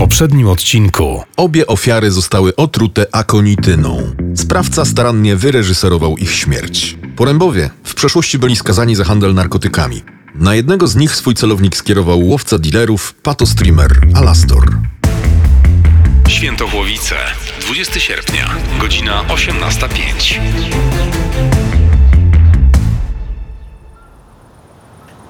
poprzednim odcinku. Obie ofiary zostały otrute akonityną. Sprawca starannie wyreżyserował ich śmierć. Porębowie w przeszłości byli skazani za handel narkotykami. Na jednego z nich swój celownik skierował łowca dealerów, patostreamer Alastor. Świętochłowice, 20 sierpnia, godzina 18.05.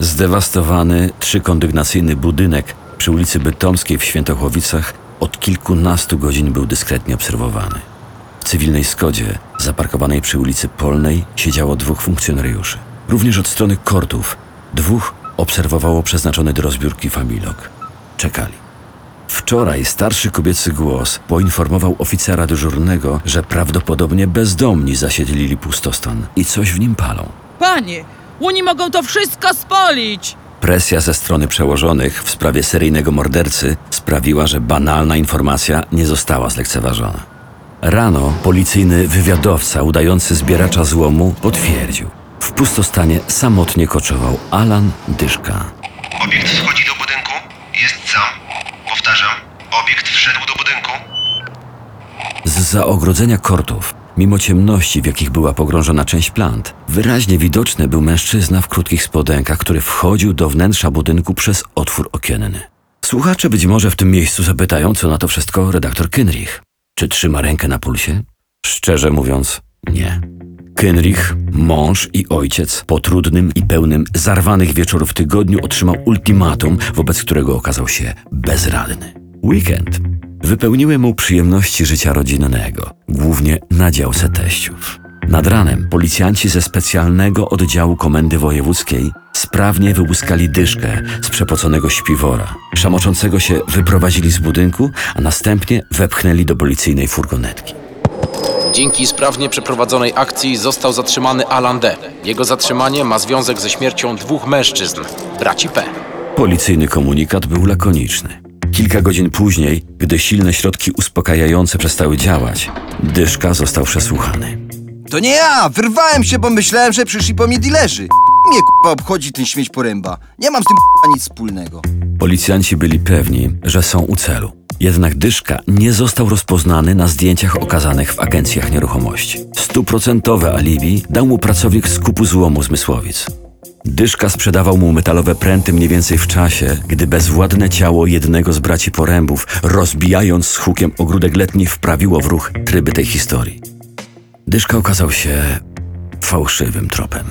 Zdewastowany trzykondygnacyjny budynek przy ulicy Bytomskiej w Świętochłowicach od kilkunastu godzin był dyskretnie obserwowany. W cywilnej Skodzie, zaparkowanej przy ulicy Polnej, siedziało dwóch funkcjonariuszy. Również od strony kortów dwóch obserwowało przeznaczony do rozbiórki familok. Czekali. Wczoraj starszy kobiecy głos poinformował oficera dyżurnego, że prawdopodobnie bezdomni zasiedlili pustostan i coś w nim palą. Panie, oni mogą to wszystko spolić! Presja ze strony przełożonych w sprawie seryjnego mordercy sprawiła, że banalna informacja nie została zlekceważona. Rano policyjny wywiadowca udający zbieracza złomu potwierdził. W pustostanie samotnie koczował Alan Dyszka. Obiekt wchodzi do budynku. Jest sam. Powtarzam. Obiekt wszedł do budynku. Z ogrodzenia kortów, mimo ciemności, w jakich była pogrążona część plant, wyraźnie widoczny był mężczyzna w krótkich spodenkach, który wchodził do wnętrza budynku przez otwór okienny. Słuchacze być może w tym miejscu zapytają, co na to wszystko redaktor Kynrich. Czy trzyma rękę na pulsie? Szczerze mówiąc, nie. Kynrich, mąż i ojciec, po trudnym i pełnym zarwanych wieczorów tygodniu otrzymał ultimatum, wobec którego okazał się bezradny. Weekend wypełniły mu przyjemności życia rodzinnego, głównie na działce teściów. Nad ranem policjanci ze specjalnego oddziału Komendy Wojewódzkiej sprawnie wyłuskali dyszkę z przepoconego śpiwora. Szamoczącego się wyprowadzili z budynku, a następnie wepchnęli do policyjnej furgonetki. Dzięki sprawnie przeprowadzonej akcji został zatrzymany Alan D. Jego zatrzymanie ma związek ze śmiercią dwóch mężczyzn, braci P. Policyjny komunikat był lakoniczny. Kilka godzin później, gdy silne środki uspokajające przestały działać, Dyszka został przesłuchany. To nie ja! Wyrwałem się, bo myślałem, że przyszli po mnie dilerzy. Mnie k***a obchodzi ten śmieć poręba. Nie mam z tym k***a nic wspólnego. Policjanci byli pewni, że są u celu. Jednak Dyszka nie został rozpoznany na zdjęciach okazanych w agencjach nieruchomości. Stuprocentowe alibi dał mu pracownik skupu złomu z Mysłowic. Dyszka sprzedawał mu metalowe pręty mniej więcej w czasie, gdy bezwładne ciało jednego z braci porębów, rozbijając z hukiem ogródek letni, wprawiło w ruch tryby tej historii. Dyszka okazał się fałszywym tropem.